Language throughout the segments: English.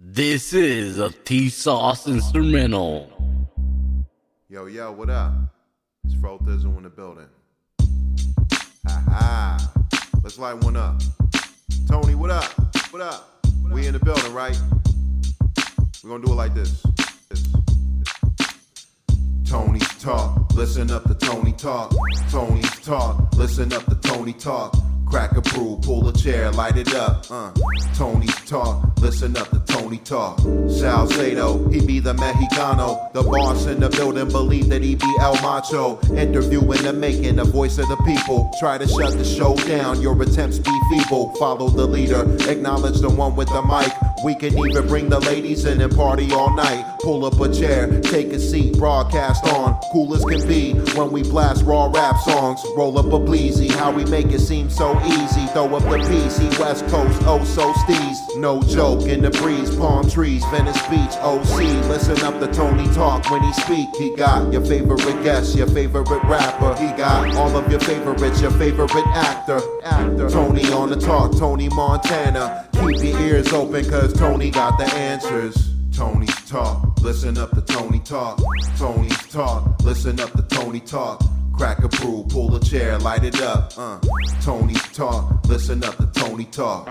This is a T Sauce instrumental. Yo, yo, what up? It's Fro Thizzle in the building. Ha ha. Let's light one up. Tony, what up? What up? We in the building, right? We're gonna do it like this. this. Tony's talk, listen up to Tony talk. Tony's talk, listen up to Tony talk. Crack a brew, pull a chair, light it up. Uh. Tony's talk, listen up to Tony talk. Salcedo, he be the Mexicano. The boss in the building believe that he be El Macho. Interviewing the making, the voice of the people. Try to shut the show down, your attempts be feeble. Follow the leader, acknowledge the one with the mic. We can even bring the ladies in and party all night. Pull up a chair, take a seat, broadcast on. Cool as can be when we blast raw rap songs. Roll up a bleezy, how we make it seem so easy. Throw up the PC, West Coast, oh so steez. No joke in the breeze, palm trees, Venice Beach, OC. Listen up to Tony talk when he speak. He got your favorite guest, your favorite rapper. He got all of your favorites, your favorite actor. Actor. Tony on the talk, Tony Montana. Keep your ears open, cause Tony got the answers. Tony's talk, listen up to Tony talk. Tony's talk, listen up to Tony talk. Crack a brew, pull a chair, light it up. Uh. Tony's talk, listen up to Tony talk.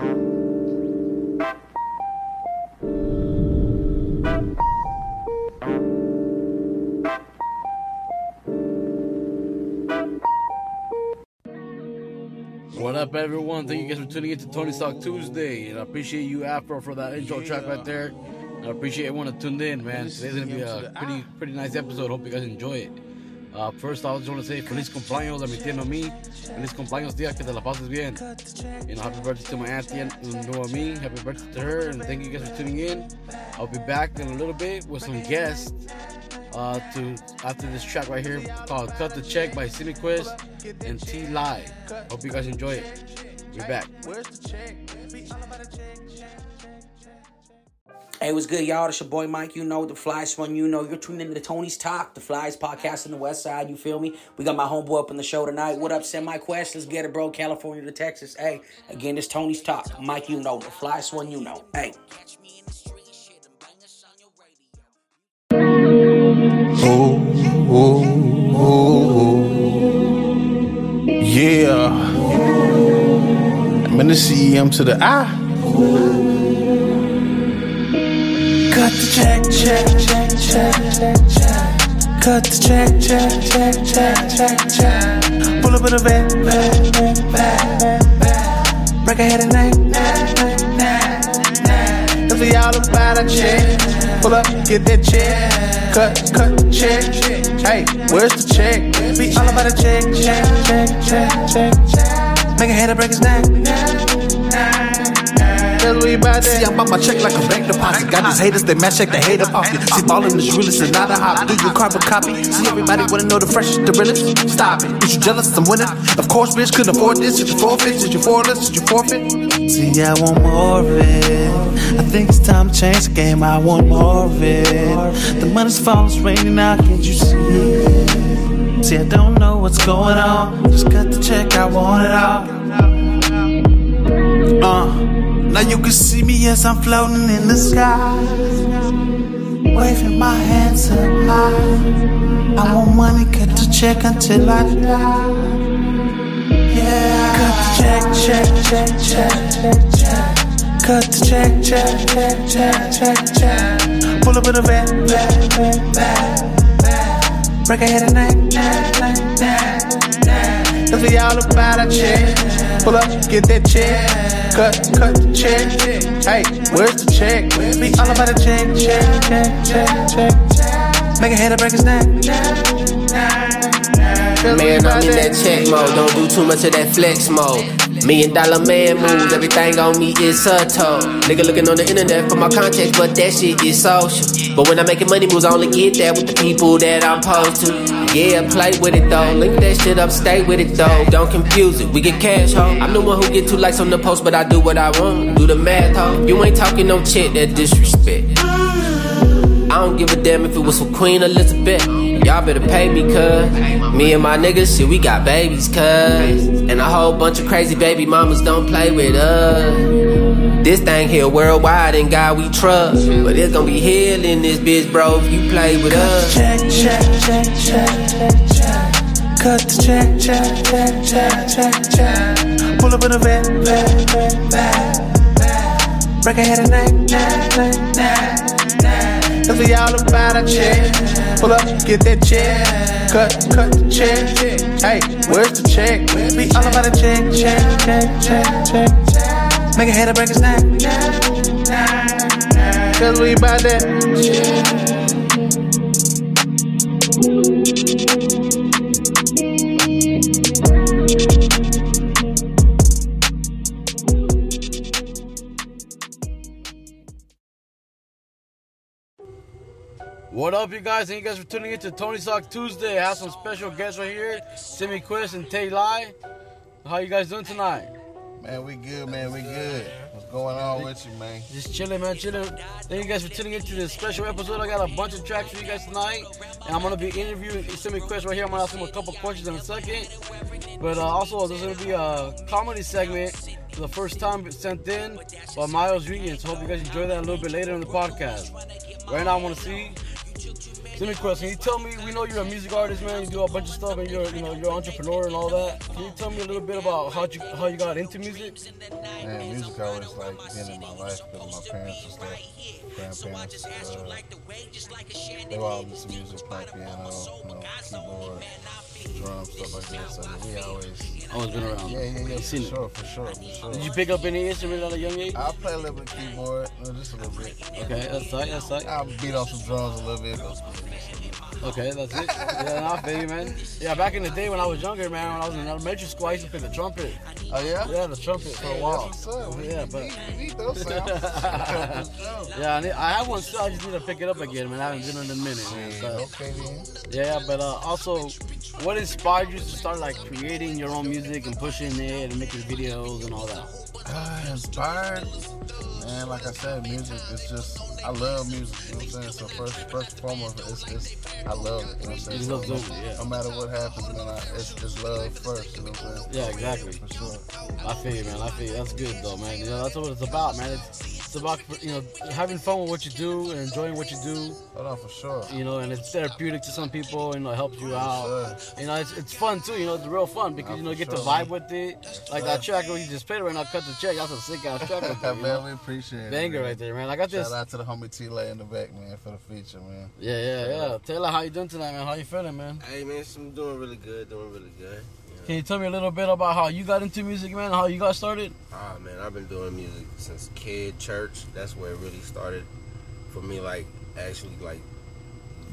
Up, everyone? Thank you guys for tuning in to Tony Talk Tuesday. And I appreciate you, Afro, for that intro track right there. And I appreciate everyone that tuned in, man. Today's gonna be a pretty, pretty nice episode. Hope you guys enjoy it. Uh, first, I just want to say feliz cumpleaños a mi tía Noemí. Feliz cumpleaños, tía, que te la pases bien. You know, happy birthday to my auntie Noemí. Happy birthday to her, and thank you guys for tuning in. I'll be back in a little bit with some guests uh, to after this track right here called "Cut the Check" by Cemiquest and T Lae. Hope you guys enjoy it. We're back. Hey, what's good, y'all? It's your boy Mike. You know the Flyest one. You know you're tuning into Tony's Talk, the Flies podcast in the West Side. You feel me? We got my homeboy up on the show tonight. What up, Cemiquest? Let's get it, bro. California to Texas. Hey, again, it's Tony's Talk. Mike, you know the Flyest one. You know. Hey. Oh oh, oh, oh, oh, yeah. I'm in the CM to the I. Cut the check, check, check, check, check, check. Cut the check, check, check, check, check, check. Pull up in a van, van, van, van, van. Break ahead at night, night, night, night, night. If we all about a check, pull up, get that check. Cut, cut, check. Hey, where's the check? We all about a check, check, check, check, check. Make a head break his neck. Cause we about See, I'm on my check like a bank deposit. Got these haters, they match check the hater pocket. See, ballin' is realest and not a hobby. Do you carbon copy? See, everybody wanna know the freshest, the realest. Stop it. Is you jealous? I'm winning. Of course, bitch, couldn't afford this. Did you forfeit? Did you forfeit? Did you forfeit? See, I want more of it. I think it's time to change the game. I want more of it. The money's falling, it's raining out. Can't you see it? See, I don't know what's going on. Just cut the check, I want it all. Uh, now you can see me as I'm floating in the sky, waving my hands up high. I want money, cut the check until I die. Yeah, cut the check, check, check, check, check, check. Cut the check, check, check, check, check, check. Pull up in a van, van, van, van. Break ahead at night, night, night, night, night. Cause we all about a check. Pull up, get that check. Cut, cut the check. Hey, where's the check? We all about a check, check, check, check, check. Make a head break his neck. Man, I'm in that check mode. Don't do too much of that flex mode. Million dollar man moves, everything on me is subtle. Nigga looking on the internet for my contacts, but that shit is social. But when I'm making money moves, I only get that with the people that I'm supposed to. Yeah, play with it though. Link that shit up, stay with it though. Don't confuse it, we get cash, ho. I'm the one who get two likes on the post, but I do what I want. Do the math, ho. You ain't talking no shit that disrespect. I don't give a damn if it was for Queen Elizabeth. Y'all better pay me, cuz. Me and my niggas, shit, we got babies, cuz. And a whole bunch of crazy baby mamas don't play with us. This thing here worldwide and God we trust. But it's gonna be hell in this bitch, bro, if you play with us. Check, check, check, check, check, check. Cut the check, check, check, check, check, check. Pull up in a vet, vet, vet, vet. Break a head and neck, neck, neck, neck, neck. Cause we all about a check. Pull up, get that check. Cut, cut the check. Hey, where's the check? We all about a check, check, check, check, check. Make a head break a snack. Cause we about that up, you guys? Thank you guys for tuning in to Tony Talk Tuesday. I have some special guests right here, Cemiquest and T Lae. How you guys doing tonight? Man, we good, man. We good. What's going on with you, man? Just chilling, man, chilling. Thank you guys for tuning in to this special episode. I got a bunch of tracks for you guys tonight, and I'm gonna be interviewing Cemiquest right here. I'm gonna ask him a couple questions in a second. But uh, also, there's gonna be a comedy segment for the first time sent in by Miles Regan. So hope you guys enjoy that a little bit later in the podcast. Right now, I want to see. Cemiquest, can you tell me? We know you're a music artist, man. You do a bunch of stuff, and you're, you know, you're an entrepreneur and all that. Can you tell me a little bit about how you how you got into music? Man, music always like been in my life of my parents and stuff, grandparents. Uh, they were all into music, playing piano, you know, keyboard, drums, stuff like that. So we always, Always been around. yeah, yeah, yeah, for seen it. sure, for sure, for sure. Did you pick up any instrument at a young age? I play a little bit keyboard, just a little bit. Okay, that's tight. That's tight. I beat off some drums a little bit, but Okay, that's it. Yeah, no, I feel you, man. Yeah, back in the day when I was younger, man, when I was in elementary school, I used to play the trumpet. oh yeah, Yeah, the trumpet for a while. that's what's up. Yeah, but- we, we need those sounds. For sure. Yeah, I, need, I have one still. I just need to pick it up again, man. I haven't been in a minute, man. Yeah, So, yeah, but uh, also, what inspired you to start like creating your own music and pushing it and making videos and all that? Uh, inspired, man. Like I said, music is just I love music. You know what I'm saying? So first, first and foremost, it's, it's I love it. You know what I'm saying? So love no, yeah. no matter what happens, man, I, it's, it's love first. You know what I'm saying? Yeah, exactly. For sure. I feel you, man. I feel you. That's good, though, man. You know, that's what it's about, man. It's, it's about you know having fun with what you do and enjoying what you do. Oh, Hold on, for sure. you know, and it's therapeutic to some people, you know, it helps you out. Sure. You know, it's, it's fun too, you know, it's real fun because, you know, you get to sure. vibe with it. Like that track where you just played right now, Cut the Check, that's a sick ass track right there, man, know? we appreciate it. Banger man. right there, man. I got this. Shout out to the homie T Lae in the back, man, for the feature, man. Yeah, yeah, yeah. Taylor, how you doing tonight, man? How you feeling, man? Hey man, I'm doing really good, doing really good. Can you tell me a little bit about how you got into music, man? How you got started? Ah man, I've been doing music since kid church. That's where it really started for me. Like actually, like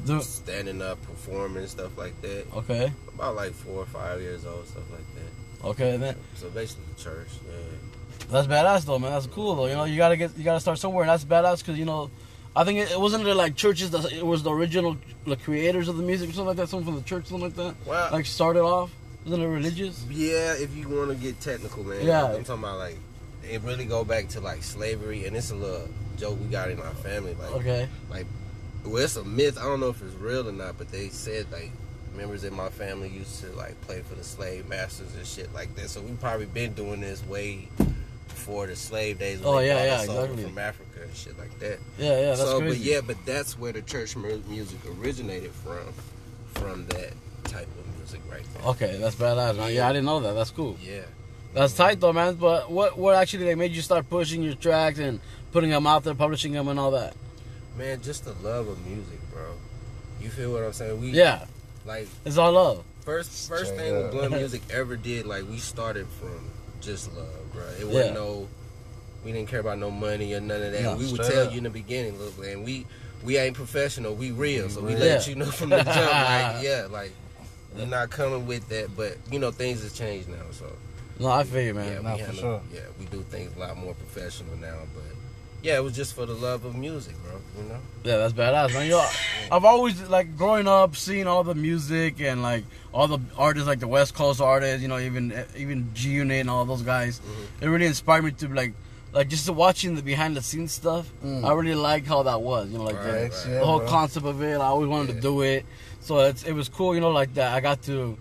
Do- standing up, performing stuff like that. Okay, About like four or five years old, stuff like that. okay, then So basically, church. Yeah. that's badass though, man. That's cool though. You know, you gotta get, you gotta start somewhere, and that's badass because you know, I think it, it wasn't it like churches that it was the original the creators of the music or something like that, something from the church, something like that. Well, Like started off, wasn't it religious? yeah, if you want to get technical, man. Yeah. I'm talking about like it really go back to like slavery, and it's a little joke we got in our family. Like, Okay. like well it's a myth i don't know if it's real or not but they said like members in my family used to like play for the slave masters and shit like that so we probably been doing this way before the slave days Oh, yeah, yeah, exactly. from africa and shit like that Yeah, yeah, that's so crazy. but yeah but that's where the church mu- music originated from from that type of music right there Okay, that's badass, man. Yeah, I didn't know that. That's cool. yeah That's tight though, man. But what what actually like, made you start pushing your tracks and putting them out there, publishing them, and all that? man just the love of music bro you feel what i'm saying we Yeah, like it's all love. First, first Straight thing up. Blunt Music ever did, like we started from just love, bro. It Yeah. wasn't no, we didn't care about no money or none of that. No, we would tell up. you in the beginning, look, man, we we ain't professional, we real, so we real. let Yeah. you know from the jump, like yeah, like we're not coming with that, but you know things have changed now, so No, I feel you, man. Nah, we for handle- sure. yeah, we do things a lot more professional now, but yeah, it was just for the love of music, bro. You know. Yeah, that's badass, man. Yo, I've always like growing up, seeing all the music and like all the artists, like the West Coast artists, you know, even even G Unit and all those guys. Mm-hmm. It really inspired me to like, like just watching the behind the scenes stuff. Mm. I really like how that was, you know, like the, Right, Facts, right. the whole bro. concept of it. I always wanted to do it, so it's, it was cool, you know, like that. I got to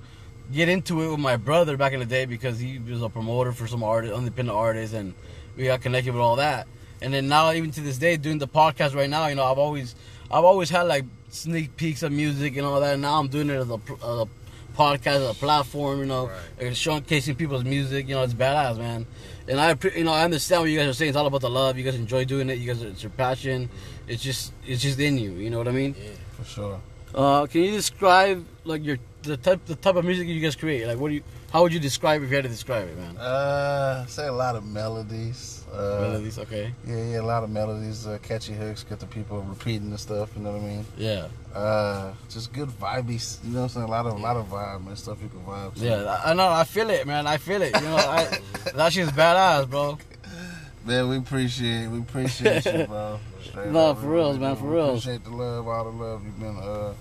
get into it with my brother back in the day because he was a promoter for some artist, independent artists, and we got connected with all that. And then now, even to this day, doing the podcast right now, you know, I've always, I've always had like sneak peeks of music and all that. And now I'm doing it as a, a podcast, as a platform, you know, right. showcasing people's music. You know, it's badass, man. And I, you know, I understand what you guys are saying. It's all about the love. You guys enjoy doing it. You guys, it's your passion. It's just, it's just in you. You know what I mean? Yeah, for sure. Uh, can you describe like your the type the type of music you guys create? Like, what do you? How would you describe if you had to describe it, man? Uh, say a lot of melodies. Uh, melodies, okay. Yeah, yeah, a lot of melodies, uh, catchy hooks, get the people repeating the stuff. You know what I mean? Yeah. Uh, just good vibes. You know what I'm saying? A lot of, a lot of vibe and stuff you can vibe. To. Yeah, I know. I feel it, man. I feel it. You know, I, that shit's badass, bro. Man, we appreciate, we appreciate you, bro. Straight no, up, for reals, man, for real. Appreciate the love, all the love you've been uh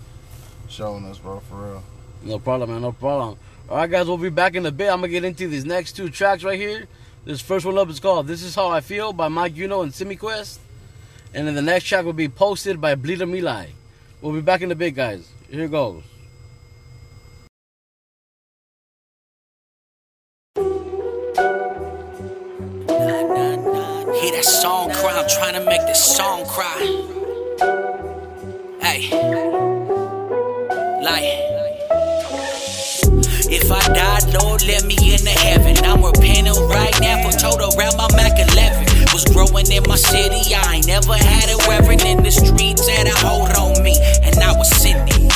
showing us, bro, for real. No problem, man. No problem. All right, guys, we'll be back in a bit. I'm gonna get into these next two tracks right here. This first one up is called "This Is How I Feel" by Mic Uno and Cemiquest, and then the next track will be "Posted" by Bleedemeli. We'll be back in a bit, guys. Here it goes. Hear that song cry, I'm trying to make this song cry. Hey. Like, if I die, Lord, let me into heaven. I'm repenting right now for total around my Mac 11. Was growing in my city, I ain't never had a reverend in the streets had a hold on me, and I was Sydney.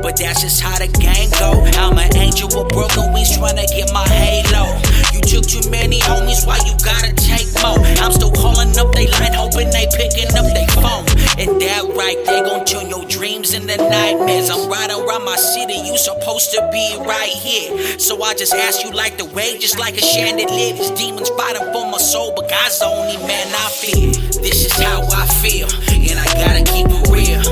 But that's just how the gang go. I'm an angel with broken wings trying to get my halo. You took too many homies, why you gotta take more? I'm still calling up they line, hoping they picking up they phone. And that right, they gon' turn your dreams into nightmares. I'm riding around my city, you supposed to be right here. So I just ask you like the way, just like a chandelier. These demons fighting for my soul, but God's the only man I fear. This is how I feel, and I gotta keep it real.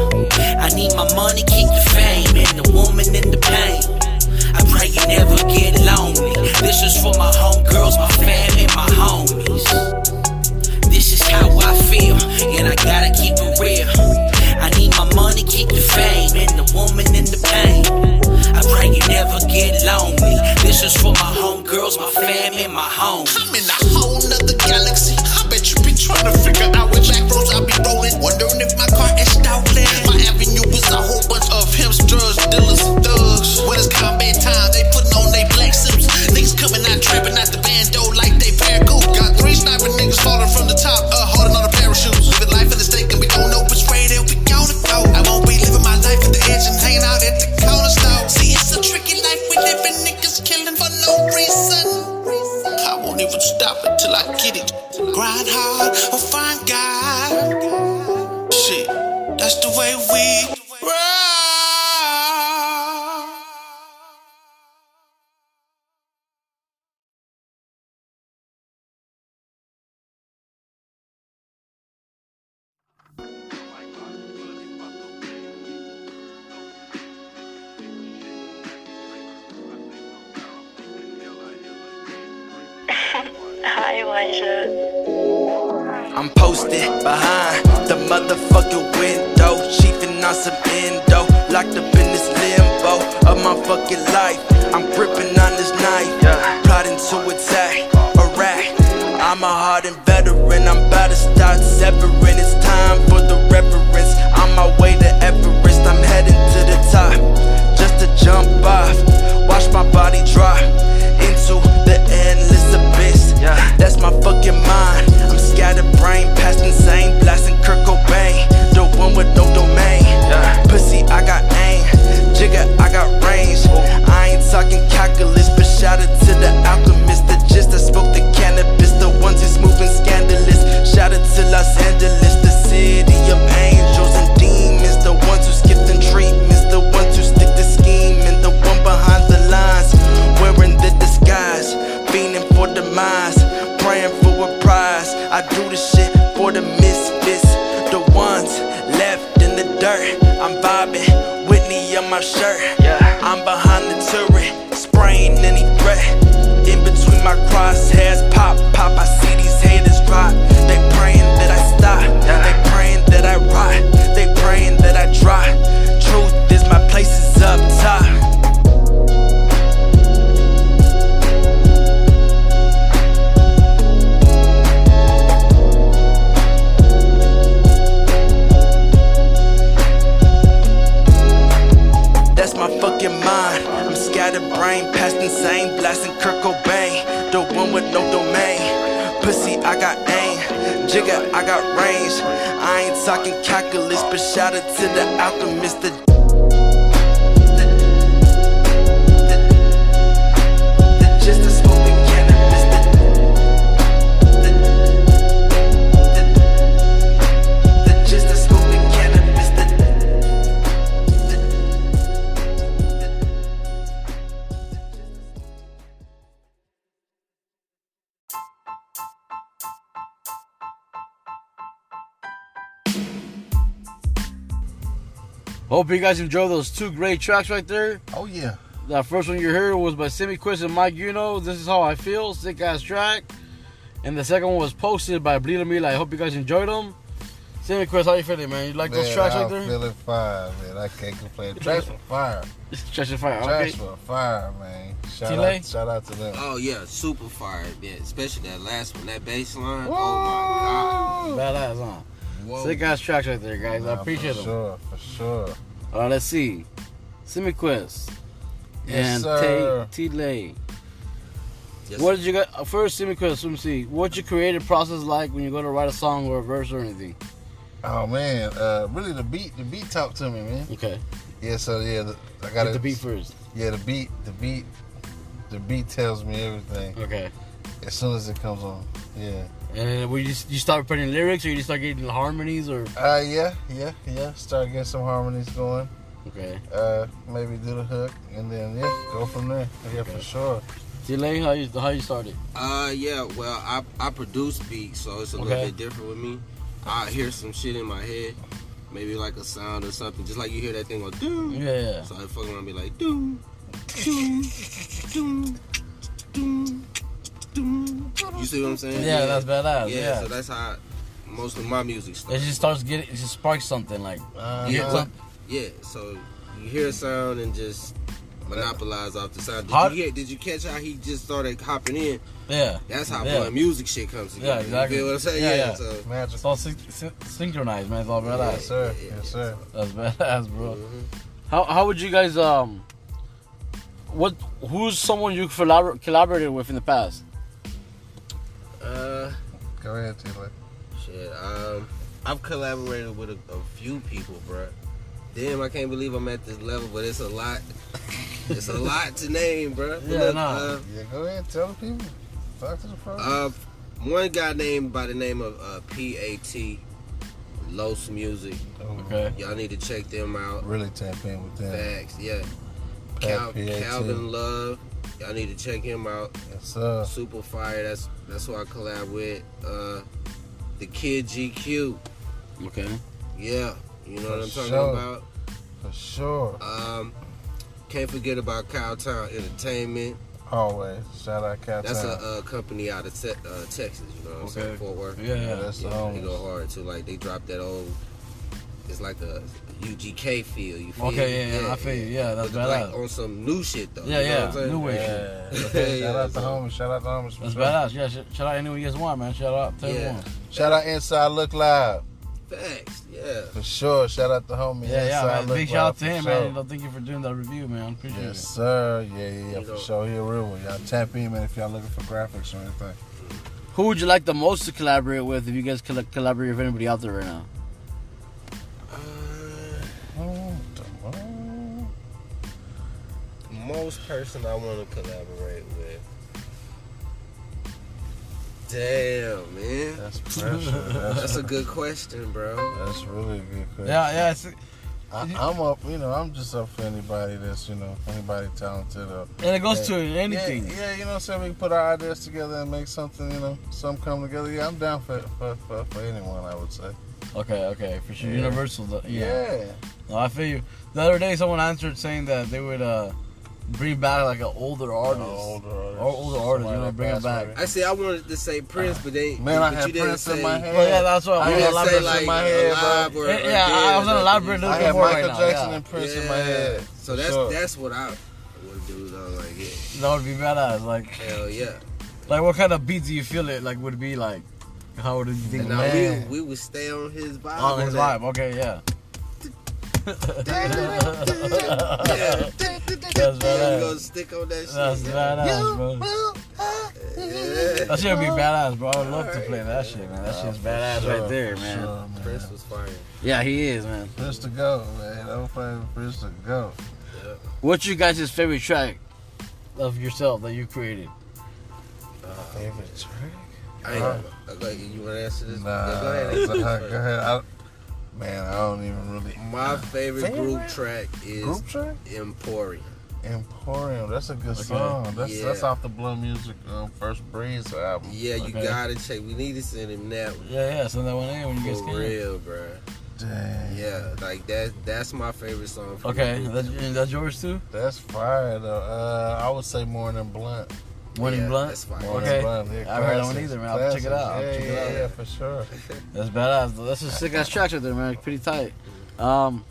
I need my money, keep the fame, and the woman in the pain. I pray you never get lonely. This is for my homegirls, my fam, and my homies. This is how I feel, and I gotta keep it keep the fame, and the woman in the pain. I pray you never get lonely. This is for my homegirls, my fam, and my homies. I'm in a whole nother galaxy. I bet you be trying to figure out which back roads I be rolling. Wondering if my car is stolen. Stop until I get it. Grind hard or find God. Shit, that's the way we you guys enjoy those two great tracks right there. Oh yeah. That first one you heard was by Cemiquest and Mic Uno. This is how I feel. Sick ass track. And the second one was posted by Bleedemeli. I hope you guys enjoyed them. Simi Chris, how you feeling, man? You like those Man, tracks right there? I'm feeling fine, man. I can't complain. Tracks were fire. Tracks are fire. Okay. Tracks were fire, man. Shout T Lae? out, shout out to them. Oh yeah, super fire, yeah. Especially that last one, that bass line. Whoa. Oh Badass, huh? my god. Whoa. Sick ass tracks right there, guys. I appreciate for them. Sure, for sure. Uh, let's see. Cemiquest Yes, and. T Lae. Yes, What did you get? uh, First, Cemiquest, let me see. What's your creative process like when you go to write a song or a verse or anything? Oh man, uh, really the beat, the beat talked to me, man. Okay. Yeah, so yeah, the, I got the beat first. Yeah, the beat, the beat, the beat tells me everything Okay. as soon as it comes on. Yeah. And when you just, you start putting lyrics or you just start getting harmonies or Uh, yeah, yeah, yeah. Start getting some harmonies going. okay. Uh, maybe do the hook and then yeah, go from there. Yeah, for sure. T Lae, how you how you started? Uh, yeah. Well, I I produce beats, so it's a little bit different with me. I hear some shit in my head, maybe like a sound or something, just like you hear that thing go doom. Yeah, yeah. So I fuck around and be like doom, doom, doom, doom, doom. You see what I'm saying? Yeah, that's badass. Yeah, Yeah. so that's how most of my music starts. It starts. just starts getting it just sparks something like Uh, yeah. some- Yeah, so you hear a sound and just monopolize off the sound. Did How- you hear, Did you catch how he just started hopping in? yeah. That's how Yeah. fun music shit comes together. Yeah, exactly. You feel what I'm saying? Yeah, Yeah. yeah. So, Magic. It's all syn- syn- synchronized, man. It's all badass. Yes, sir. Yeah, Yes, sir. That's badass, bro. mhm. How how would you guys um what who's someone you collabor- collaborated with in the past? Uh, Go ahead, Taylor. shit. Um, I've collaborated with a, a few people, bro. Damn, I can't believe I'm at this level, but it's a lot. it's a lot to name, bro. Yeah, look, nah. uh, Yeah, go ahead. Tell the people. Talk to the folks. Uh, one guy named by the name of uh, PAT, Los Music. Okay. Y'all need to check them out. really tap in with them. Facts, yeah. Cal- Calvin Love, y'all need to check him out. Yes, sir. Super fire. That's that's who I collab with. Uh, the Kid GQ. Okay. Yeah, you know what I'm talking sure. about. For sure. Um, can't forget about Cowtown Entertainment. Always. Shout out Cat That's Town. a, uh company out of te- uh, Texas. You know what I'm saying? Fort Worth. Yeah, Yeah, yeah. that's the Yeah, they go hard too. Like they dropped that old. It's like a UGK feel. You feel Okay, me? yeah, yeah, I feel you. Yeah, that's but like on some new shit though. Yeah, you know yeah, what I'm new wave Yeah. Yeah, Shout out to so- homies. Shout out to homies. That's sure. badass. Yeah, sh- shout out anyone you guys want, man. Shout out to Yeah. everyone. Shout out Inside Look Live. Thanks. Yeah. For sure. Shout out to homie. Yeah, yeah, Inside man. Look Big shout out to him, sure. man. You know, thank you for doing that review, man. Appreciate it. Yes, it. sir. Yeah, yeah, yeah. You For know- sure. He a real one. Y'all tap in, man, if y'all looking for graphics or anything. Who would you like the most to collaborate with if you guys could collaborate with anybody out there right now? Most person I want to collaborate with. Damn, man. That's pressure. That's That's, a good question, bro. that's really a good question. Yeah, yeah. It's, I, I'm up, you know, I'm just up for anybody that's, you know, anybody talented or and it goes Yeah. to anything. Yeah, yeah, you know what I'm saying? We can put our ideas together and make something, you know, something come together. Yeah, I'm down for for, for, for anyone, I would say. Okay, okay, for sure. Yeah. Universal, though. Yeah. Yeah. No, I feel you. The other day, someone answered saying that they would uh, bring back like an older artist. older artist. Or older artist, you know, Somebody bring it back. away. I see. I wanted to say Prince, but they Man, but I you had didn't Prince in say, my head. Well, yeah, that's what I I You was had say Prince in like my head, alive or, Yeah, or yeah, dead I was or gonna nothing. elaborate a I had Michael right. Jackson yeah. and Prince in my head. So that's sure. that's what I would do though. Like, yeah, That would be badass. Like, hell yeah. like what kind of beat do you feel it like would be like? How would you think? And now Man. we we would stay on his vibe. On his vibe. Okay, yeah. Yeah. That's Yeah, we badass. gonna stick on that shit. That's badass, bro. That shit would be badass, bro. I'd love to play that shit, man. That shit's badass Sure, right there, man. sure, man. Prince was fire. Yeah, he is, man. Prince to go, man. I'm playing Prince to go. What's your guys' favorite track of yourself that you created? Uh, favorite track? I ain't gonna, okay, you want to answer this? Nah, go ahead. go answer ahead. Man, I don't even really. My favorite, Favorite? group track is Group track? Emporium. Emporium. That's a good Okay. song. That's Yeah. that's off the Blunt Music um, First Breeze album. Yeah, you Okay. gotta check. We need to send him that one. Yeah, yeah, send that one in when you guys For real, bro. Dang. Yeah, like that. That's my favorite song. From Okay, that's, and that's yours too? That's fire though. Uh, I would say more than blunt. Morning Yeah, Blunt? that's fire. More Okay. blunt. Yeah, I haven't heard that one either, man. I'll have check it out. I'll classics. check it out. yeah, yeah, for sure. That's badass. That's a sick ass track right there, man. Pretty tight. Um,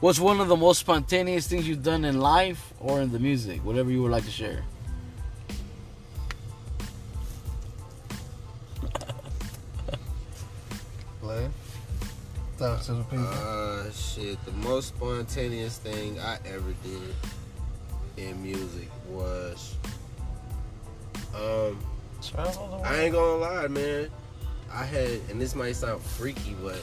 what's one of the most spontaneous things you've done in life or in the music? Whatever you would like to share. Play. Talk to the people. Uh, shit. The most spontaneous thing I ever did in music was, um, I ain't gonna lie, man. I had, and this might sound freaky, but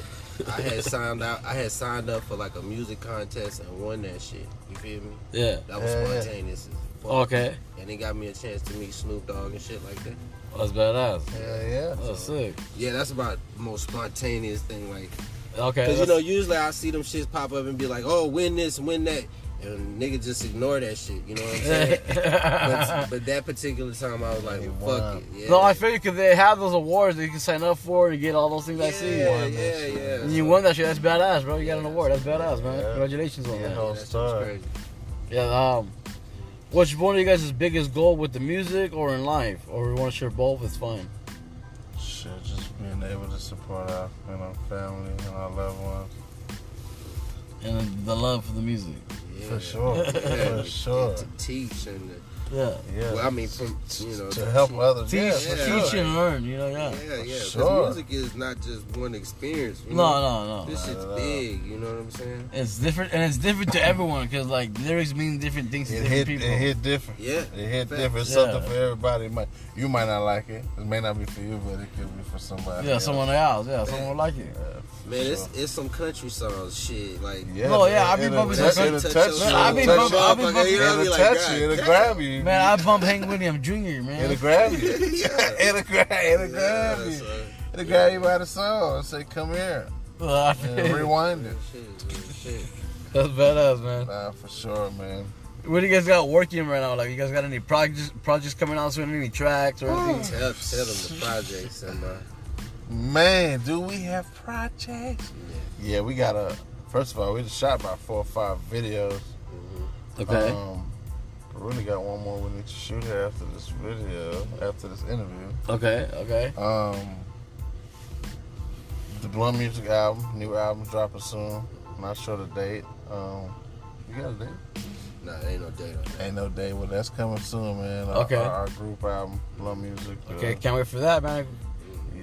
I had signed out. I had signed up for like a music contest and won that shit. You feel me? Yeah. That was Yeah, yeah. spontaneous. as fuck. Okay. And it got me a chance to meet Snoop Dogg and shit like that. That's badass. Yeah, yeah. That's sick. Yeah, that's about the most spontaneous thing. Like, Okay. Cause you know, usually I see them shits pop up and be like, "Oh, win this, win that," and nigga just ignore that shit. You know what I'm saying? but, but that particular time, I was like, well, "Fuck it." Yeah. No, I feel you because they have those awards that you can sign up for and get all those things I see. yeah, yeah, yeah. And you won that shit. That's badass, bro. You got an award. That's badass, man. Yeah. Congratulations on Yeah, that. whole That's crazy. Yeah. Um, what's one of you guys' biggest goal with the music or in life, or we want to share both? It's fine. Shit, just being able to support our, you know, family and our loved ones. And the love for the music. Yeah. For sure. Yeah, For sure. To teach and to, Yeah. Yeah. well, I mean, from you know, to help others. Teach, yeah, yeah. teach and learn. You know, yeah. Yeah, yeah. Because Sure. music is not just one experience. You No, know? no, no. This Not shit's big. You know what I'm saying? It's different, and it's different to everyone because like lyrics mean different things to It different hit, people. it hit different. Yeah. It hit Facts. different. Yeah. something for everybody. It might, you might not like it. It may not be for you, but it could be for somebody. yeah, else. someone else. Yeah, someone will like it. Yeah, for Man, it's sure. it's some country songs. Shit, like Yeah, No, yeah, I be it'll bumping touch- some it'll touch touch your you. soul. I be Touch bumping- you. I be bumping- Yeah, It'll be like, touch God you. It'll damn. grab you. Man, I bump Hank Williams Jr. Man. It'll grab you. Yeah. It'll grab. It'll grab Yeah, you. son. It'll grab you by the soul and say, "Come here," I and feel- rewind it. Shit, shit. That's badass, man. Nah, for sure, man. What do you guys got working right now? Like, you guys got any projects projects coming out soon? Any tracks or anything? Tell, tell them the projects and uh, Man, do we have projects? Yeah, we got a. First of all, we just shot about four or five videos. Okay. Um, we really got one more we need to shoot after this video, after this interview. Okay. Okay. Um, the Blunt Music album, new album dropping soon. Not sure the date. Um, you got a date? nah, ain't no date on that. Ain't no date. Well, that's coming soon, man. Our, Okay. Our, our group album, Blunt Music. uh, Okay. Can't wait for that, man.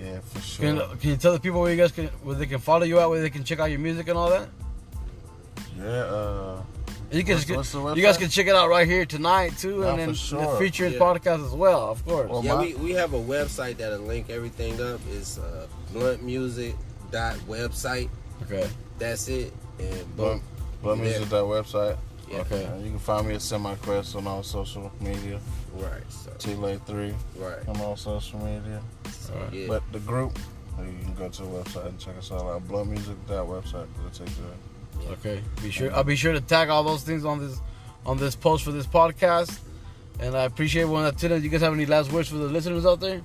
Yeah, for sure. Can, can you tell the people where you guys can where they can follow you out, where they can check out your music and all that? yeah. Uh, You can What's- what's the you guys can check it out right here tonight too, Nah, and then for the sure. featured Yeah. podcast as well, of course. Well, Yeah, my- we, we have a website that'll link everything up. It's uh, bluntmusic.website. okay. That's it. And Blunt, boom. BluntMusic.website. Yeah. Okay. Uh, you can find me at Cemiquest on all social media. Right. So, T-Lay3 right. on all social media. Yeah. But the group, uh, you can go to the website and check us all out. BluntMusic.website. It'll take you there. Okay. Be sure. I'll be sure to tag all those things on this on this post for this podcast. And I appreciate one that tuned in. You guys have any last words for the listeners out there?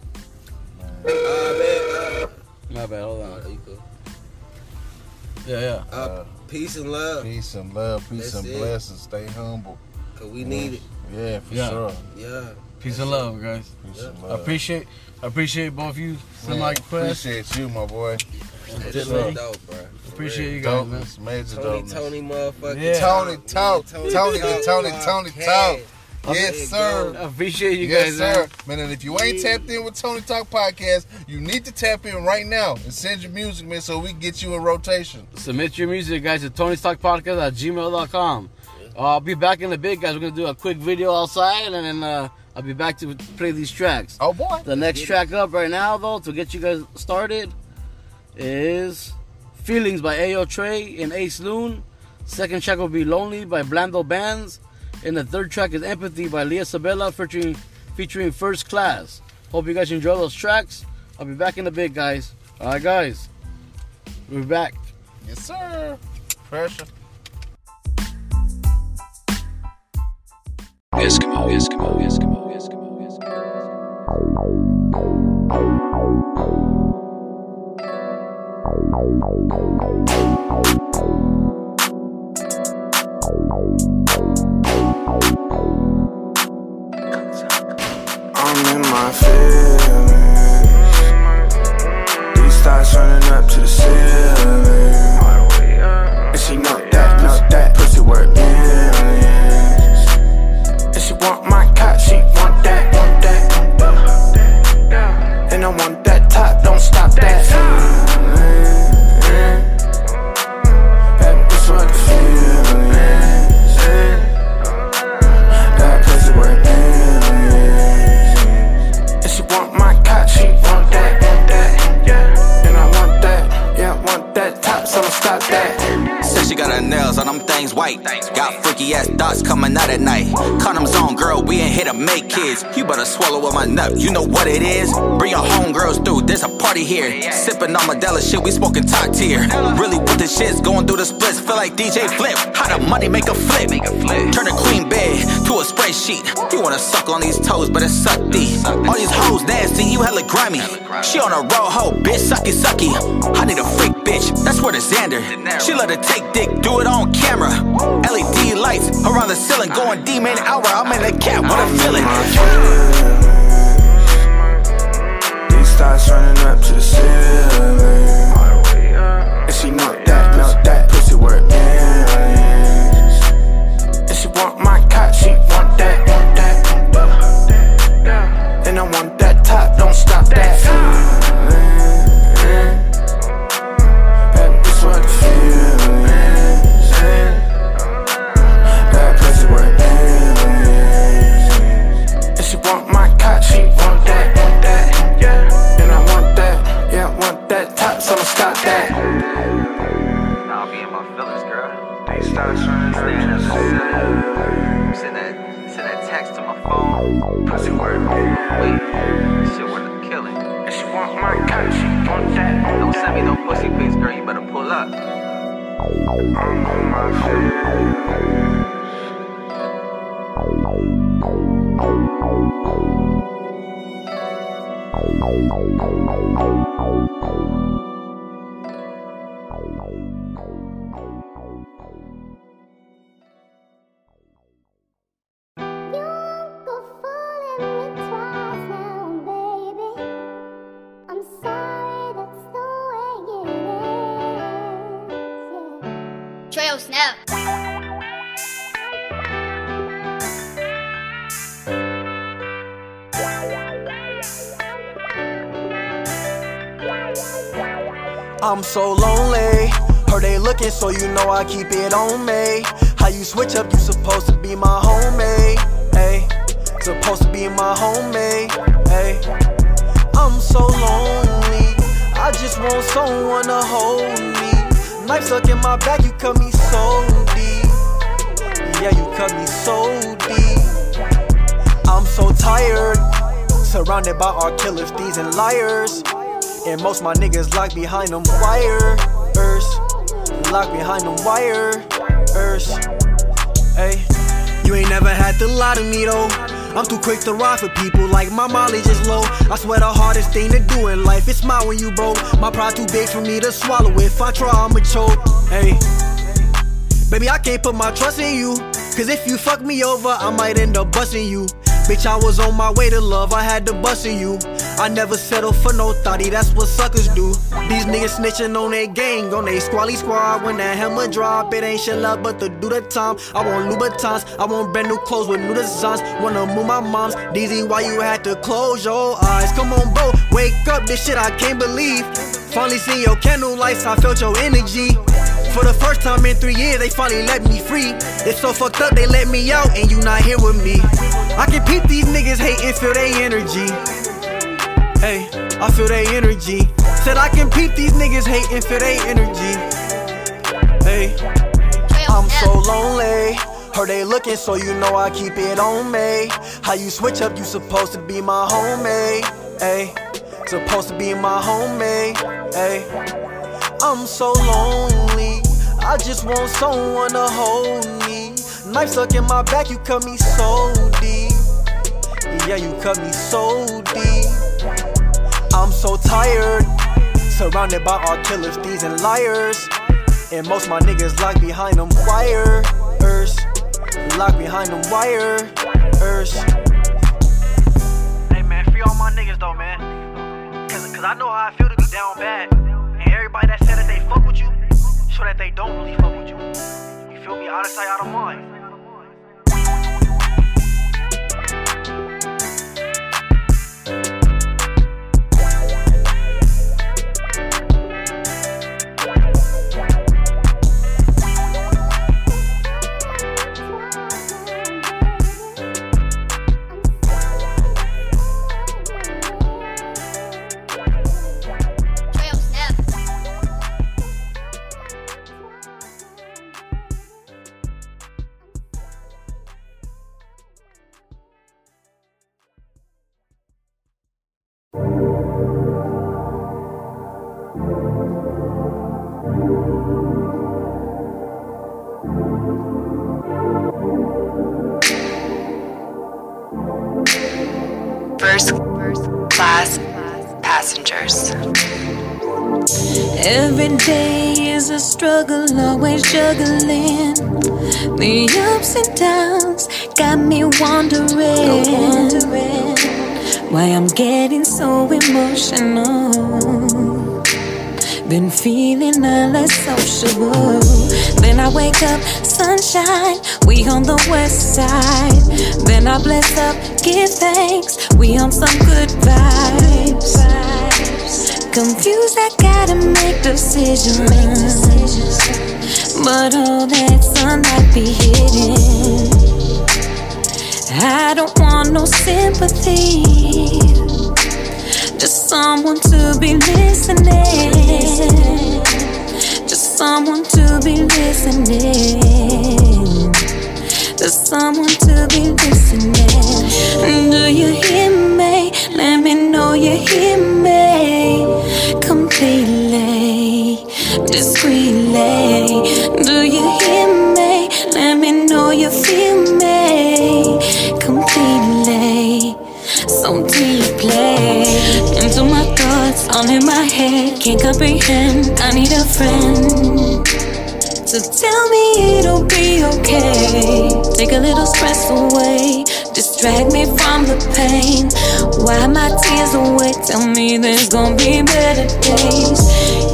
Uh, man, My bad. Hold uh, on. Uh, you cool. Yeah, yeah. Uh, Uh, peace and love. Peace and love, peace That's and it. blessings. Stay humble. Cause we need it. Yeah, for Yeah. sure. Yeah. Peace and love, guys. Peace Yeah. and I love. appreciate I appreciate both of you. Man, Cemiquest. appreciate you, my boy. That's Good so dope, bro. Appreciate you guys, man. Dopeness, major Tony, dopeness. Tony, motherfucker. Yeah. Tony, talk. Tony, Tony, Tony, Tony, talk. Yes, sir. go. I appreciate you yes, guys, sir. man. And if you ain't tapped in with Tony Talk Podcast, you need to tap in right now and send your music, man, so we can get you in rotation. Submit your music, guys, to Tony's Talk Podcast at gmail.com. Uh, I'll be back in a bit, guys. We're going to do a quick video outside and then uh, I'll be back to play these tracks. Oh boy. The next track up right now, though, to get you guys started, is "Feelings" by Ayo Tr3 and Acelune. Second track will be "Lonely" by Blando Bandz, and the third track is "Empathy" by Lia Sabella, featuring featuring First Class. Hope you guys enjoy those tracks. I'll be back in a bit, guys. All right, guys, we're back. Yes, sir. Pressure. Eskimo, Eskimo, Eskimo, Eskimo, Eskimo. I'm in my feelings. These thoughts running up to the ceiling. And she know here to make kids. You better swallow up my nut, you know what it is. Bring your homegirls through, there's a party here. Sipping on Modelo shit, we smoking top tier. Really with the shits, going through the splits. Feel like DJ Flip. How the money make a flip. Turn a queen to a spray sheet. You wanna suck on these toes, but it's suck deep. All these hoes nasty, you hella grimy. She on a roll hoe, bitch, sucky sucky. I need a freak bitch, that's where the Xander. She let her take dick, do it on camera. LED lights around the ceiling, going D man hour. I'm in the cat, what a feeling. These thoughts running up to the ceiling. That. I'll be in my feelings, girl. Thoughts running up to the ceiling. Send that, send that text to my phone. Pussy worth Wait, shit worth killing. And she want my cut, she want that. Don't send me no pussy pics, girl. You better pull up. I'm on my feelings. Trail Looking, so you know I keep it on me. How you switch up, you supposed to be my homie. Hey, supposed to be my homie. Hey, I'm so lonely. I just want someone to hold me. Knife stuck in my back, you cut me so deep. Yeah, you cut me so deep. I'm so tired. Surrounded by our killers, thieves, and liars. And most my niggas locked behind them wires. Locked behind them wires. Hey, you ain't never had to lie to me though. I'm too quick to ride for people like my mileage is low. I swear the hardest thing to do in life is smile when you broke. My pride too big for me to swallow. If I try, I'ma choke. Hey, baby, I can't put my trust in you. Cause if you fuck me over, I might end up busting you. Bitch, I was on my way to love, I had to bust in you. I never settle for no thotty, that's what suckers do. These niggas snitching on their gang, on they squally squad. When that hammer drop, it ain't shit love but to do the time. I want Louboutins, I want brand new clothes with new designs. Wanna move my mom's, DZ, why you had to close your eyes? Come on, bro, wake up, this shit I can't believe. Finally seen your candle lights, I felt your energy. For the first time in three years, they finally let me free. It's so fucked up, they let me out, and you not here with me. I can peep these niggas hating, feel they energy. Hey, I feel they energy. Said I can peep these niggas hating, feel they energy. Hey, I'm so lonely. Heard they looking, so you know I keep it on me. How you switch up, you supposed to be my homie. Hey, supposed to be my homie. Hey, I'm so lonely. I just want someone to hold me. Knife stuck in my back, you cut me so deep. Yeah, you cut me so deep. I'm so tired, surrounded by all killers, thieves, and liars. And most my niggas locked behind them wires. Locked behind them wires. Hey man, free all my niggas though, man. Cause, Cause I know how I feel to be down bad. And everybody that said that they fuck with you, show that they don't really fuck with you. You feel me? Out of sight, out of mind. First, class passengers. Every day is a struggle, always juggling. The ups and downs got me wondering wondering why I'm getting so emotional. Been feeling less sociable. Then I wake up, sunshine, we on the west side. Then I bless up, give thanks, we on some good vibes. Confused, I gotta make decisions. Make decisions. But all that sun might be hidden. I don't want no sympathy. Just someone to be listening. Just someone to be listening. Just someone to be listening. Do you hear me? Let me know you hear me completely, discreetly. Do you hear me? Let me know you feel me completely, so deeply. Into my thoughts, all in my head, can't comprehend. I need a friend to tell me it'll be okay. Take a little stress away, distract me from the pain. Why my tears away? Tell me there's gonna be better days.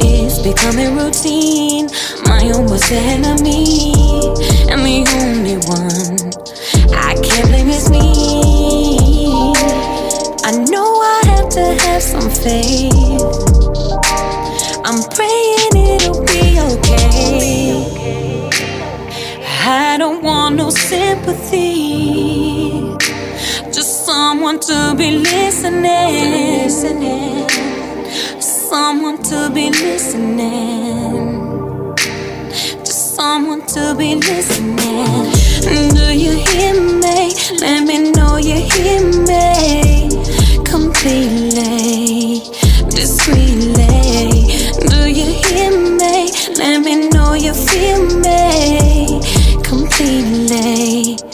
It's becoming routine, my own worst enemy, and the only one I can't blame is me. I know I have to have some faith. Sympathy. Just someone to be listening. Someone to be listening. Just someone to be listening. Do you hear me? Let me know you hear me completely, discreetly. Do you hear me? Let me know you feel me completely,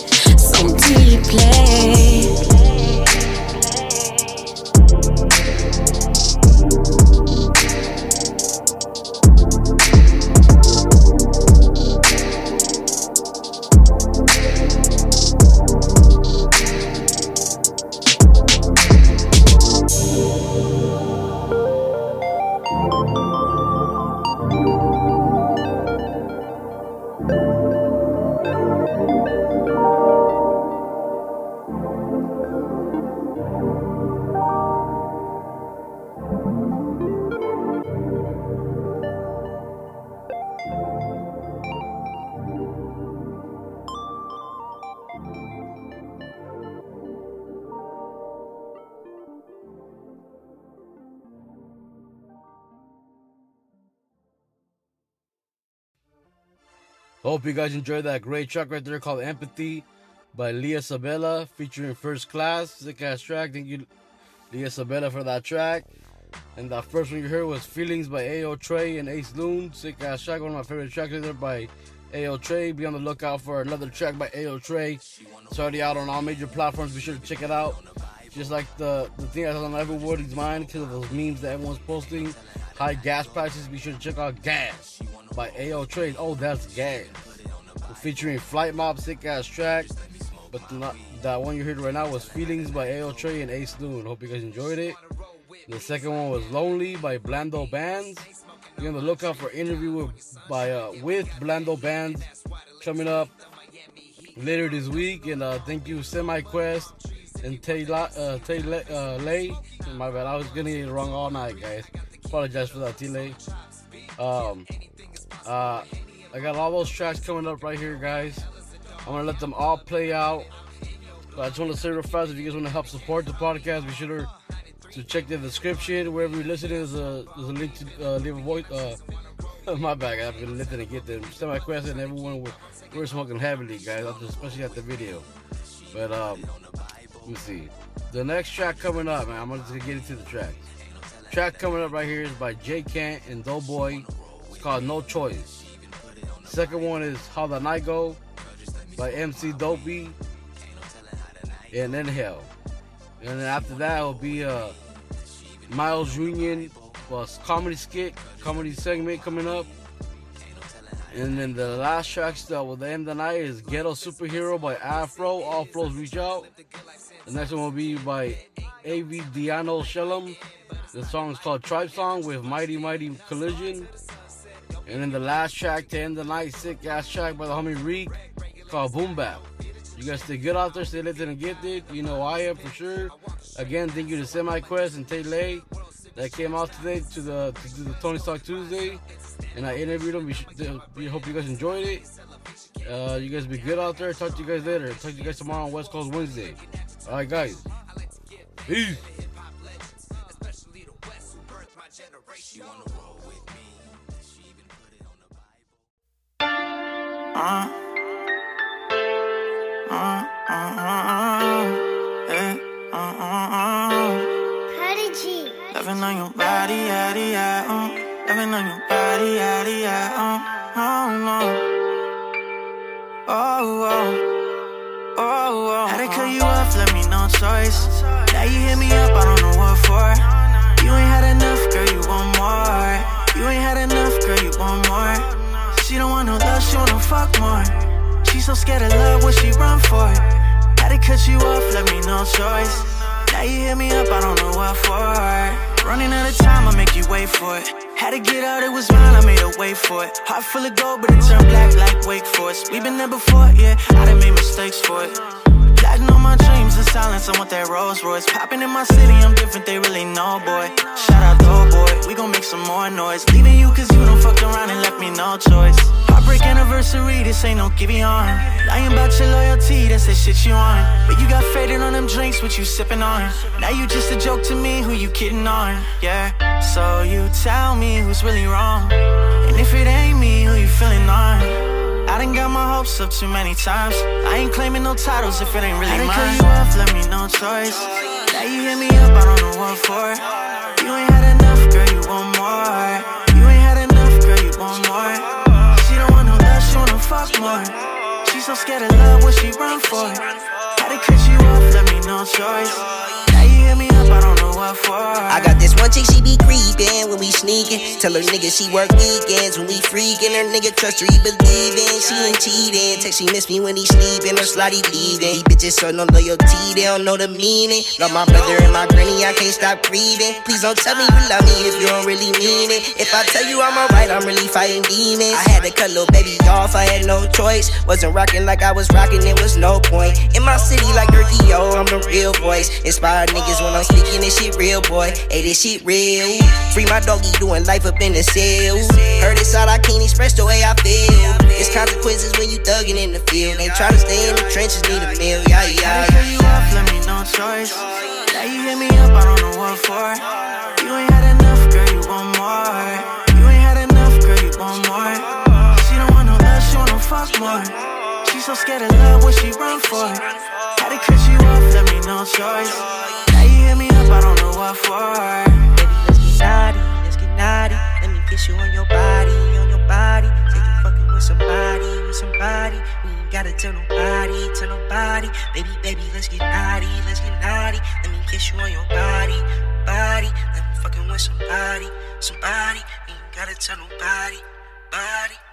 Hope you guys enjoyed that great track right there called Empathy by Lia Sabella featuring First Class. Sick ass track. Thank you, Lia Sabella, for that track. And the first one you heard was Feelings by Ayo Tr3 and Acelune. Sick ass track. One of my favorite tracks right there by Ayo Tr3. Be on the lookout for another track by Ayo Tr3. It's already out on all major platforms. Be sure to check it out. Just like the, the thing that's on everybody's mind because of those memes that everyone's posting. High gas prices. Be sure to check out Gas by A.O. Trey. Oh, that's gas. Featuring Flight Mob, sick ass track. But not, that one you heard right now was Feelings by Ayo Tr3 and Acelune. Hope you guys enjoyed it. The second one was Lonely by Blando Bandz. Be on the lookout for interview with by uh, with Blando Bandz coming up later this week. And uh, thank you Cemiquest and Tay La- uh, Tay Le- uh, Lay. My bad, I was getting it wrong all night, guys. Apologize for that, T Lae. Um, uh, I got all those tracks coming up right here, guys. I'm gonna let them all play out. But I just want to say real fast, if you guys want to help support the podcast, be sure to check the description wherever you're listening. There's a there's a link to uh, leave a voice. Uh, my bad, I've been listening to get them. Cemiquest and everyone we're, we're smoking heavily, guys. Especially at the video. But um, let me see. The next track coming up, man. I'm just gonna get into the track. Track coming up right here is by J Kent and Doeboi. Called No Choice. Second one is How the Night Go by Emcee Dopey and Nhale. And then after that will be uh Myles Union plus comedy skit, comedy segment coming up. And then the last track that will end the night is Ghetto Superhero by Afro. All flows reach out. The next one will be by Avi Deano Shalem. The song is called Tribe Song with Mighty Mighty Collision. And then the last track to end the night, sick ass track by the homie Reek called Boom Bap. You guys stay good out there, stay lit and gifted. You know I am for sure. Again, thank you to Cemiquest and T Lae that came out today to the to do the Tony Talk Tuesday, and I interviewed them. We, should, we hope you guys enjoyed it. Uh, you guys be good out there. Talk to you guys later. Talk to you guys tomorrow on West Coast Wednesday. All right, guys. Peace. Uh, uh, uh. Loving on your body, yeah, uh. Loving on your body, yaddy, yeah, uh. Oh, no. Oh, oh. Oh, oh. Had to cut you off, let me no choice. Now you hit me up, I don't know what for. You ain't had enough, girl, you want more. You ain't had enough, girl, you want more. She don't want no love, she wanna fuck more. She so scared of love, what she run for? Had to cut you off, let me no choice. Now you hit me up, I don't know what for. Running out of time, I make you wait for it. Had to get out, it was mine, I made a way for it. Heart full of gold, but it turned black like Wake Forest. We been there before, yeah, I done made mistakes for it. Guiding all my dreams in silence, I want that Rolls Royce. Popping in my city, I'm different, they really know, boy. Shout out, though, boy, we gon' make some more noise. Leaving you cause you don't fucked around and left me no choice. Heartbreak anniversary, this ain't no give on. Lying about your loyalty, that's the shit you on. But you got faded on them drinks, what you sipping on. Now you just a joke to me, who you kidding on, yeah. So you tell me who's really wrong. And if it ain't me, who you feeling on? I done got my hopes up too many times. I ain't claiming no titles if it ain't really mine. cut you off, let me no choice. Now you hit me up, I don't know what for. You ain't had enough, girl, you want more. You ain't had enough, girl, you want more. She don't want no love, she wanna fuck more. She so scared of love, what she run for? Had to cut you off, let me no choice. Now you hit me up, I don't know I got this one chick, she be creepin' when we sneakin'. Tell her nigga she work weekends when we freakin'. Her nigga trust her, he believin'. She ain't cheatin'. Text she miss me when he sleepin'. Her slotty bleedin'. He bitches show no loyalty, they don't know the meaning. Love my brother and my granny, I can't stop breathing. Please don't tell me you love me if you don't really mean it. If I tell you I'm alright, I'm really fighting demons. I had to cut little baby off, I had no choice. Wasn't rockin' like I was rockin', it was no point. In my city like Dirty, yo, I'm the real voice. Inspire niggas when I'm speaking this shit real, boy. Hey, this shit real. Free my doggy doing life up in the cell. Heard it's all I can't express the way I feel. It's consequences when you thuggin' in the field. Ain't trying to stay in the trenches, need a meal, yeah, yeah. cut you off, let me no choice. Now you hit me up, I don't know what for. You ain't had enough, girl, you want more. You ain't had enough, girl, you want more. She don't want no love, she wanna fuck more. She so scared of love when she run for. Had to cut you off, let me know choice. What for. Baby, let's get naughty, let's get naughty. Let me kiss you on your body, on your body. Say you fucking with somebody, with somebody. We ain't gotta tell nobody, tell nobody. Baby, baby, let's get naughty, let's get naughty. Let me kiss you on your body, body. Let me fucking with somebody, somebody. We ain't gotta tell nobody, body.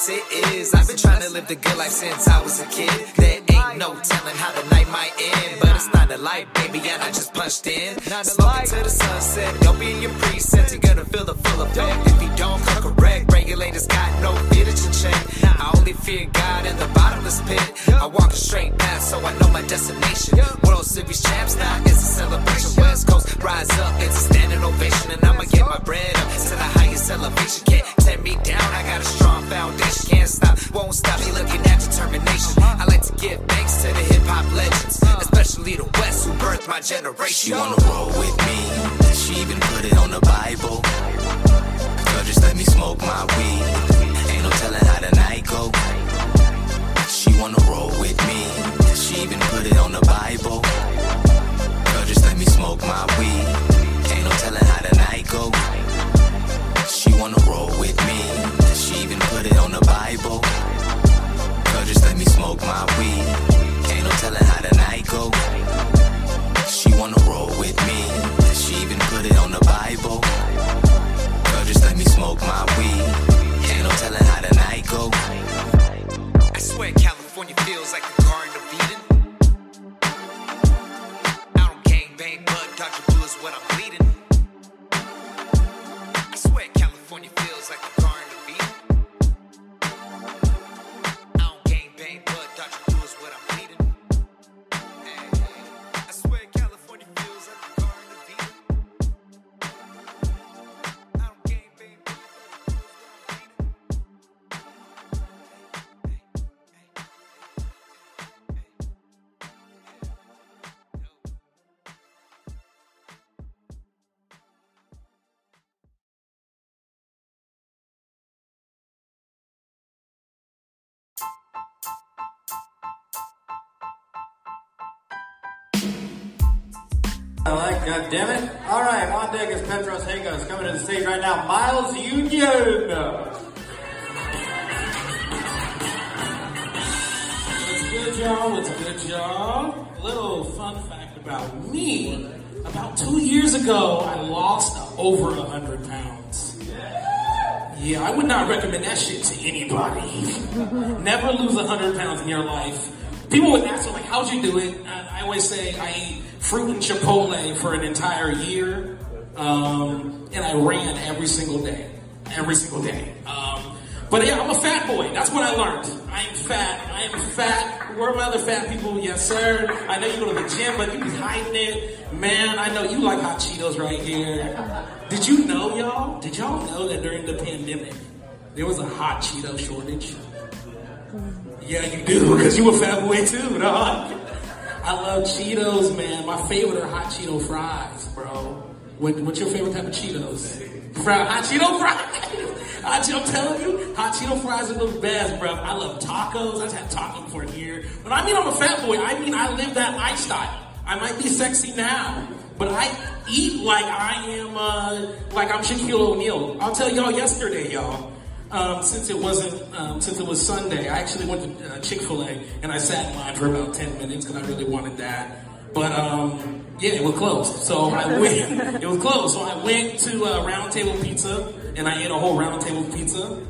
Yes it is. I've been trying to live the good life since I was a kid. There ain't no telling how the night might end, but it's not the light, baby, and I just punched in. Smoking to the sunset, don't be in your preset. You're gonna feel the full effect if you don't come correct. Regulators got no fear to check. I only fear God in the bottomless pit. I walk a straight path, so I know my destination. World Series champs now is a celebration. West Coast rise up, it's a standing ovation, and I'ma get my bread up to the highest elevation. Can't tear me down, I got a strong foundation. Can't stop, won't stop. me looking at determination. I like to give thanks to the hip hop legends, especially the West who birthed my generation. She wanna roll with me. She even put it on the Bible. Girl, just let me smoke my weed. Ain't no telling how the night go. She wanna roll with me. She even put it on the Bible. Girl, just let me smoke my weed. Ain't no telling how the night go. She wanna roll with me. Even put it on the Bible. Girl, just let me smoke my weed. Ain't no telling how the night go. She wanna roll with me. She even put it on the Bible. Girl, just let me smoke my weed. Ain't no telling how the night go. I swear California feels like I like, God damn it. All right, on deck is Petros Hagos coming to the stage right now. Myles Union. What's good, y'all? What's good, y'all? A little fun fact about me. About two years ago, I lost over a hundred pounds. Yeah, I would not recommend that shit to anybody. Never lose a hundred pounds in your life. People would ask me, like, how'd you do it? I, I always say I ate fruit and Chipotle for an entire year, um, and I ran every single day. Every single day. Um, but yeah, I'm a fat boy. That's what I learned. I am fat. I am fat. Where are my other fat people? Yes, sir. I know you go to the gym, but you be hiding it. Man, I know you like hot Cheetos right here. Did you know, y'all? Did y'all know that during the pandemic, there was a hot Cheeto shortage? Yeah, you do, because you a fat boy too, dog. I love Cheetos, man. My favorite are hot Cheeto fries, bro. What, what's your favorite type of Cheetos? Fry, hot Cheeto fries. Hot Cheeto, I'm telling you, hot Cheeto fries are the best, bro. I love tacos. I just had tacos for a year. But I mean I'm a fat boy, I mean I live that lifestyle. I might be sexy now, but I eat like I am, uh, like I'm Shaquille O'Neal. I'll tell y'all yesterday, y'all. Um, since it wasn't, um, since it was Sunday, I actually went to uh, Chick Fil A and I sat in line for about ten minutes because I really wanted that. But um, yeah, it was closed. So I went. it was closed. So I went to uh, Round Table Pizza and I ate a whole Round Table Pizza.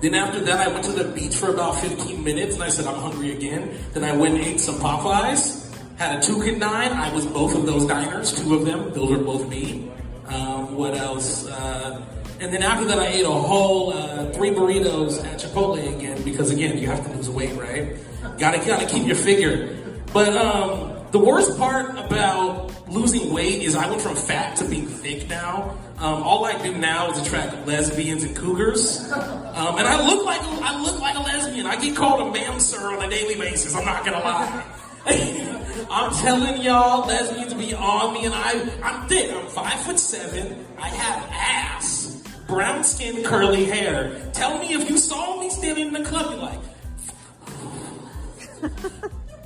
Then after that, I went to the beach for about 15 minutes and I said I'm hungry again. Then I went and ate some Popeyes. Had a two toucan dine. I was both of those diners. Two of them. Those were both me. Um, what else? Uh, and then after that, I ate a whole uh, three burritos at Chipotle again because again, you have to lose weight, right? Gotta gotta keep your figure. But um, the worst part about losing weight is I went from fat to being thick now. Um, all I do now is attract lesbians and cougars, um, and I look like I look like a lesbian. I get called a ma'am sir on a daily basis. I'm not gonna lie. I'm telling y'all, lesbians be on me, and I I'm thick. I'm five foot seven. I have ass, brown skin, curly hair. Tell me if you saw me standing in the club, you're like.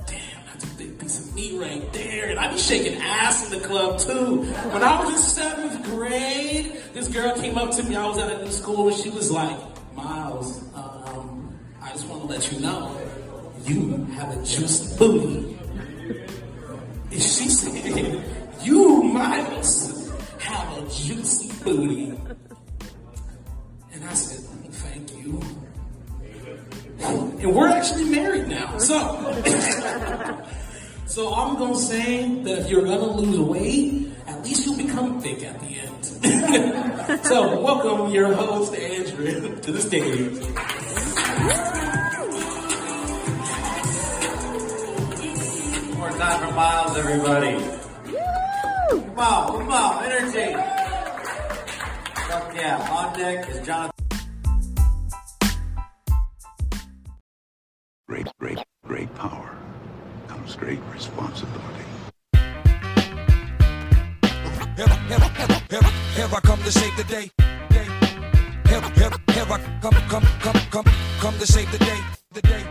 Damn, I took that piece of meat right there. And I be shaking ass in the club too. When I was in seventh grade, this girl came up to me. I was at a new school and she was like, Myles, um, I just want to let you know, you have a juicy booty. And she said, you, Myles, have a juicy booty. And I said, thank you. And we're actually married now. So, so I'm gonna say that if you're gonna lose weight, at least you'll become thick at the end. so welcome your host Andrew to the stage. More time for Myles, everybody. Come on, come on, energy. Fuck yeah, on deck is Jonathan. Great, great, great power comes great responsibility. Here, here, here, here, here I come to save the day. Here, here, here I come, come, come, come, come to save the day. The day.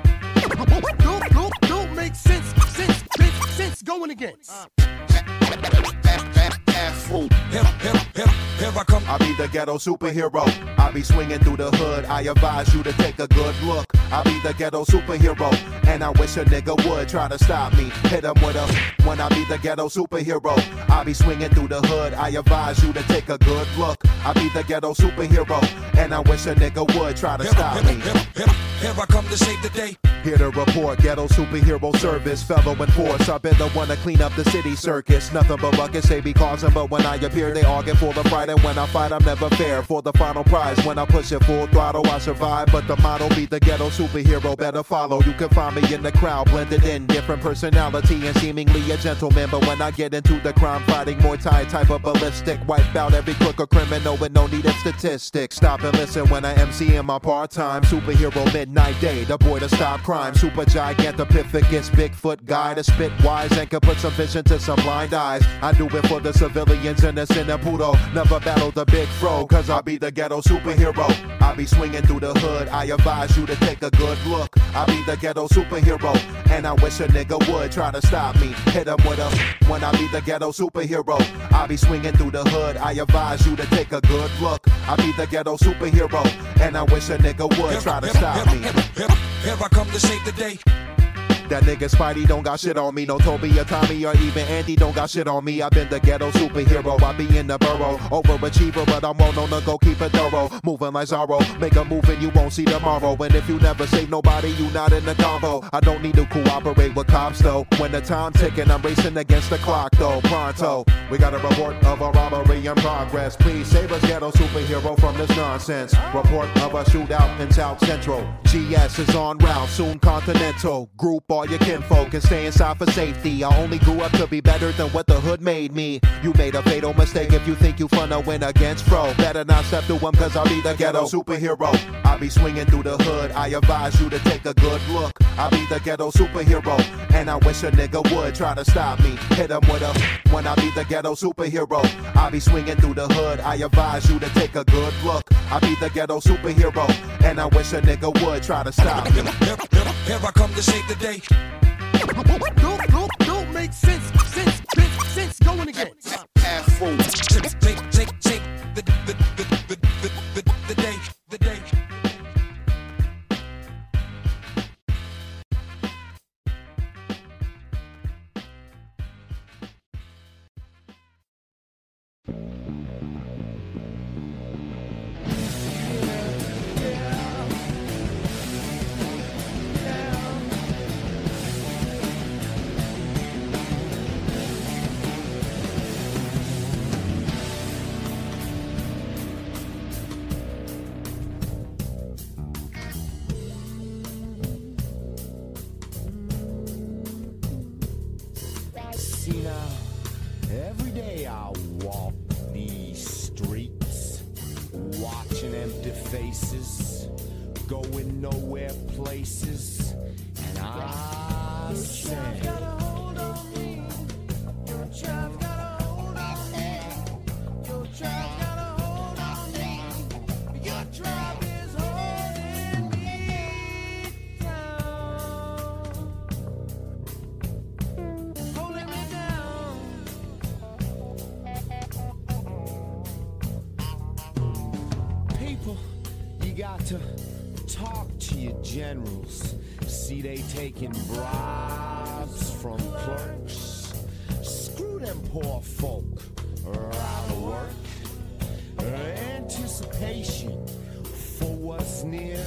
Don't, don't, don't make sense, sense, sense, sense going against. Uh. Here, here, here, here I come. I be the ghetto superhero. I be swinging through the hood. I advise you to take a good look. I be the ghetto superhero. And I wish a nigga would try to stop me. Hit him with a when I be the ghetto superhero. I be swinging through the hood. I advise you to take a good look. I be the ghetto superhero. And I wish a nigga would try to stop me. Here I come to save the day. Here to report ghetto superhero service, fellow in force. I've been the one to clean up the city circus. Nothing but ruckus they be causing, but when I appear, they all get full of pride. And when I fight, I'm never fair for the final prize. When I push it full throttle, I survive. But the motto be the ghetto superhero, better follow. You can find me in the crowd, blended in, different personality and seemingly a gentleman. But when I get into the crime fighting, more tight type of ballistic, wipe out every crook or criminal with no need of statistics. Stop and listen when I MC in my part time superhero midnight day, the boy to stop crime. Super gigantopithecus, Bigfoot guy to spit wise and can put some vision to some blind eyes. I do it for the civilians innocent and Pluto. Never battle the big fro, cause I be the ghetto superhero. I be swinging through the hood, I advise you to take a good look. I be the ghetto superhero, and I wish a nigga would try to stop me. Hit him with a when I be the ghetto superhero. I be swinging through the hood, I advise you to take a good look. I be the ghetto superhero, and I wish a nigga would try to stop me. Here I come to save the day. That nigga Spidey don't got shit on me. No Toby or Tommy or even Andy don't got shit on me. I've been the ghetto superhero. I be in the borough. Overachiever, but I'm well known to go keep it thorough. Moving like Zorro. Make a move and you won't see tomorrow. And if you never save nobody, you not in the combo. I don't need to cooperate with cops though. When the time ticking, I'm racing against the clock though. Pronto. We got a report of a robbery in progress. Please save us, ghetto superhero, from this nonsense. Report of a shootout in South Central. GS is on route, soon continental. Group all your kinfolk and stay inside for safety. I only grew up to be better than what the hood made me. You made a fatal mistake if you think you finna win against Fro. Better not step through him, cause I'll be the ghetto superhero. I be swinging through the hood. I advise you to take a good look. I be the ghetto superhero. And I wish a nigga would try to stop me. Hit him with a when I be the ghetto superhero. I be swinging through the hood. I advise you to take a good look. I be the ghetto superhero. And I wish a nigga would try to stop me. Here I come to save the day. Don't, don't, don't make sense, sense, sense, sense going again. Afro. Take, take, take, take places, and I you got to your generals. See, they taking bribes from clerks. Screw them poor folk out of work. Anticipation for what's near.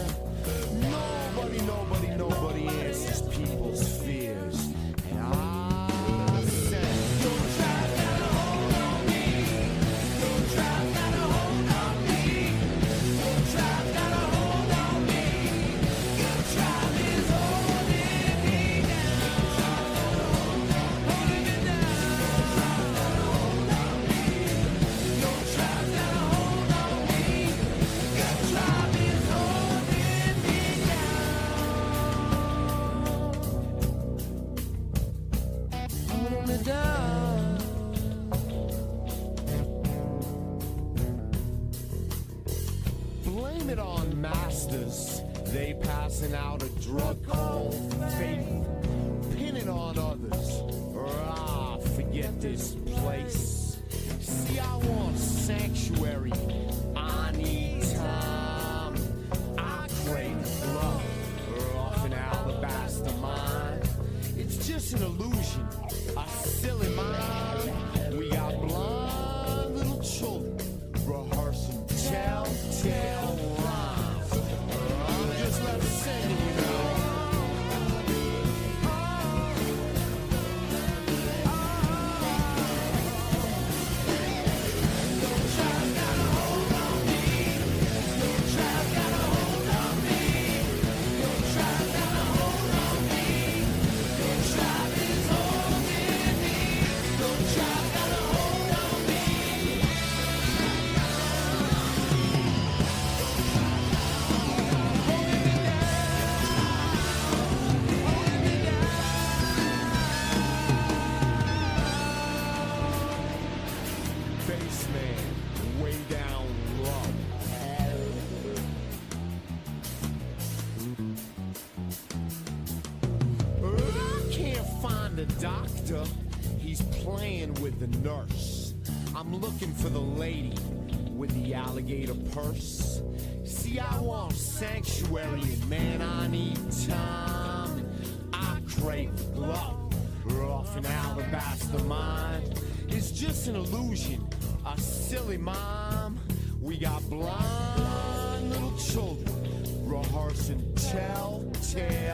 Telltale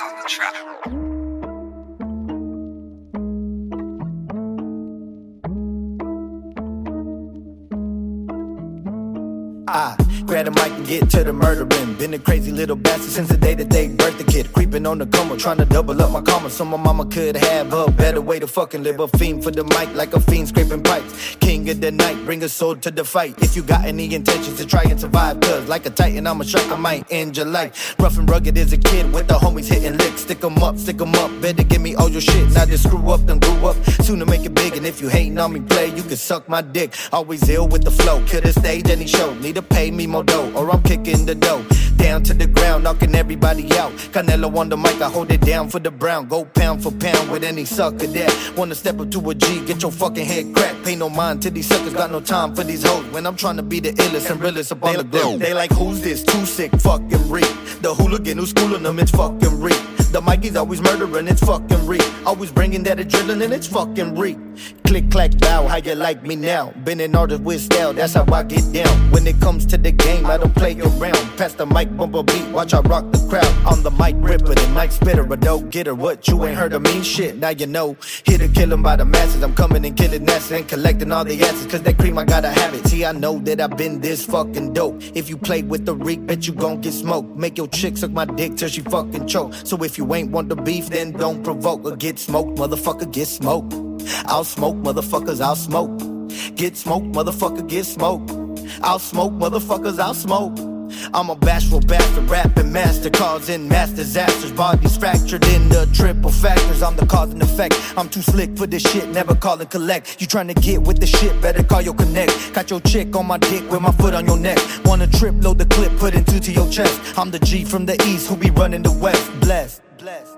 on the track. Grab the mic and get to the murdering. Been a crazy little bastard since the day that they birthed the kid. Creeping on the coma, trying to double up my karma. So my mama could have a better way to fucking live. A fiend for the mic, like a fiend scraping pipes. King of the night, bring a soul to the fight. If you got any intentions to try and survive, cause like a titan, I'm a shark, I might end your life. Rough and rugged as a kid with the homies hitting licks. Stick 'em up, stick 'em up. Better give me all your shit. Now just screw up, then grew up. Soon to make it big. And if you hating on me, play, you can suck my dick. Always ill with the flow. Kill the stage, any show. Need to pay me more dough, or I'm kicking the dough. Down to the ground, knocking everybody out. Canelo on the mic, I hold it down for the brown. Go pound for pound with any sucker that wanna step up to a G, get your fucking head cracked. Pay no mind to these suckers, got no time for these hoes. When I'm trying to be the illest and realest up on the globe. They like, who's this? Too sick, fucking reek. The hooligan who's schooling them, it's fucking reek. The Mikey's always murdering, it's fucking reek. Always bringing that adrenaline, it's fucking reek. Click, clack, bow, how you like me now? Been an artist with style, that's how I get down. When it comes to the game, I don't play around. Pass the mic, bump a beat, watch I rock the crowd. I'm the mic ripper, the mic spitter, a dope getter. What you ain't heard of me? Shit, now you know. Here to kill 'em by the masses. I'm coming and killing nasty and collecting all the asses. Cause that cream, I gotta have it. See, I know that I've been this fucking dope. If you play with the reek, bet you gon' get smoked. Make your chick suck my dick till she fucking choke. So if you ain't want the beef, then don't provoke or get smoked. Motherfucker, get smoked. I'll smoke, motherfuckers, I'll smoke. Get smoked, motherfucker, get smoked. I'll smoke, motherfuckers, I'll smoke. I'm a bashful bastard, rapping master, causing mass disasters. Bodies fractured in the triple factors. I'm the cause and effect. I'm too slick for this shit, never call and collect. You trying to get with the shit, better call your connect. Got your chick on my dick with my foot on your neck. Wanna trip, load the clip, put it into to your chest. I'm the G from the east who be running the west. Blessed. Blessed.